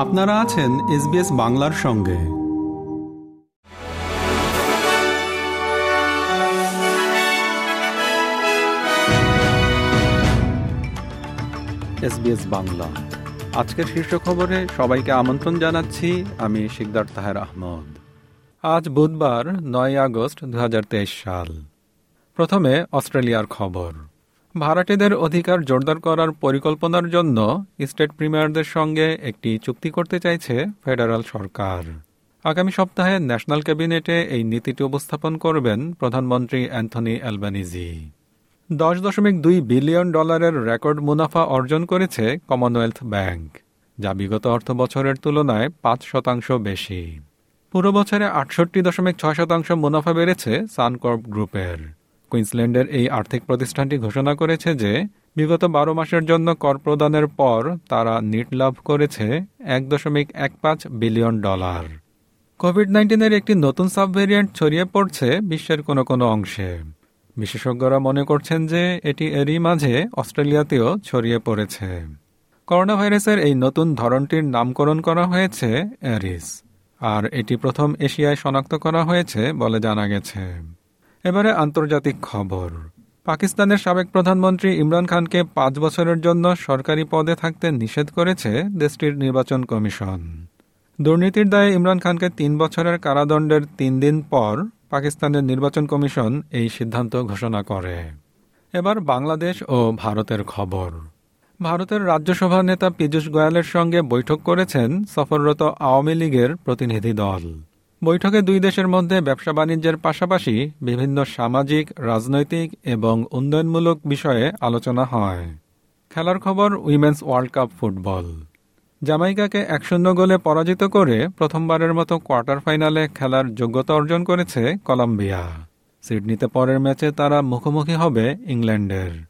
আপনারা আছেন এসবিএস বাংলার সঙ্গে। এসবিএস বাংলা। আজকের শীর্ষ খবরে সবাইকে আমন্ত্রণ জানাচ্ছি, আমি শিকদার তাহের আহমদ। আজ বুধবার নয় আগস্ট দু হাজার তেইশ সাল। প্রথমে অস্ট্রেলিয়ার খবর। ভাড়াটেদের অধিকার জোরদার করার পরিকল্পনার জন্য স্টেট প্রিমিয়ারদের সঙ্গে একটি চুক্তি করতে চাইছে ফেডারাল সরকার। আগামী সপ্তাহে ন্যাশনাল ক্যাবিনেটে এই নীতিটি উপস্থাপন করবেন প্রধানমন্ত্রী অ্যান্থনি অ্যালবানিজি। দশ দশমিক দুই বিলিয়ন ডলারের রেকর্ড মুনাফা অর্জন করেছে কমনওয়েলথ ব্যাংক, যা বিগত অর্থ বছরের তুলনায় পাঁচ শতাংশ বেশি। পুরো বছরে আটষট্টি দশমিক ছয় শতাংশ মুনাফা বেড়েছে সানকর্প গ্রুপের। কুইন্সল্যান্ডের এই আর্থিক প্রতিষ্ঠানটি ঘোষণা করেছে যে, বিগত বারো মাসের জন্য কর প্রদানের পর তারা নিট লাভ করেছে এক দশমিক এক পাঁচ বিলিয়ন ডলার। কোভিড নাইন্টিনের একটি নতুন সাবভেরিয়েন্ট ছড়িয়ে পড়ছে বিশ্বের কোনো কোনো অংশে। বিশেষজ্ঞরা মনে করছেন যে, এটি এরই মাঝে অস্ট্রেলিয়াতেও ছড়িয়ে পড়েছে। করোনা ভাইরাসের এই নতুন ধরনটির নামকরণ করা হয়েছে অ্যারিস আর এটি প্রথম এশিয়ায় শনাক্ত করা হয়েছে বলে জানা গেছে। এবারে আন্তর্জাতিক খবর। পাকিস্তানের সাবেক প্রধানমন্ত্রী ইমরান খানকে পাঁচ বছরের জন্য সরকারি পদে থাকতে নিষেধ করেছে দেশটির নির্বাচন কমিশন। দুর্নীতির দায়ে ইমরান খানকে তিন বছরের কারাদণ্ডের তিন দিন পর পাকিস্তানের নির্বাচন কমিশন এই সিদ্ধান্ত ঘোষণা করে। এবার বাংলাদেশ ও ভারতের খবর। ভারতের রাজ্যসভা নেতা পীযূষ গোয়ালের সঙ্গে বৈঠক করেছেন সফররত আওয়ামী লীগের প্রতিনিধি দল। বৈঠকে দুই দেশের মধ্যে ব্যবসা বাণিজ্যের পাশাপাশি বিভিন্ন সামাজিক, রাজনৈতিক এবং উন্নয়নমূলক বিষয়ে আলোচনা হয়। খেলার খবর, উইমেন্স ওয়ার্ল্ড কাপ ফুটবল। জামাইকাকে এক শূন্য গোলে পরাজিত করে প্রথমবারের মতো কোয়ার্টার ফাইনালে খেলার যোগ্যতা অর্জন করেছে কলম্বিয়া। সিডনিতে পরের ম্যাচে তারা মুখোমুখি হবে ইংল্যান্ডের।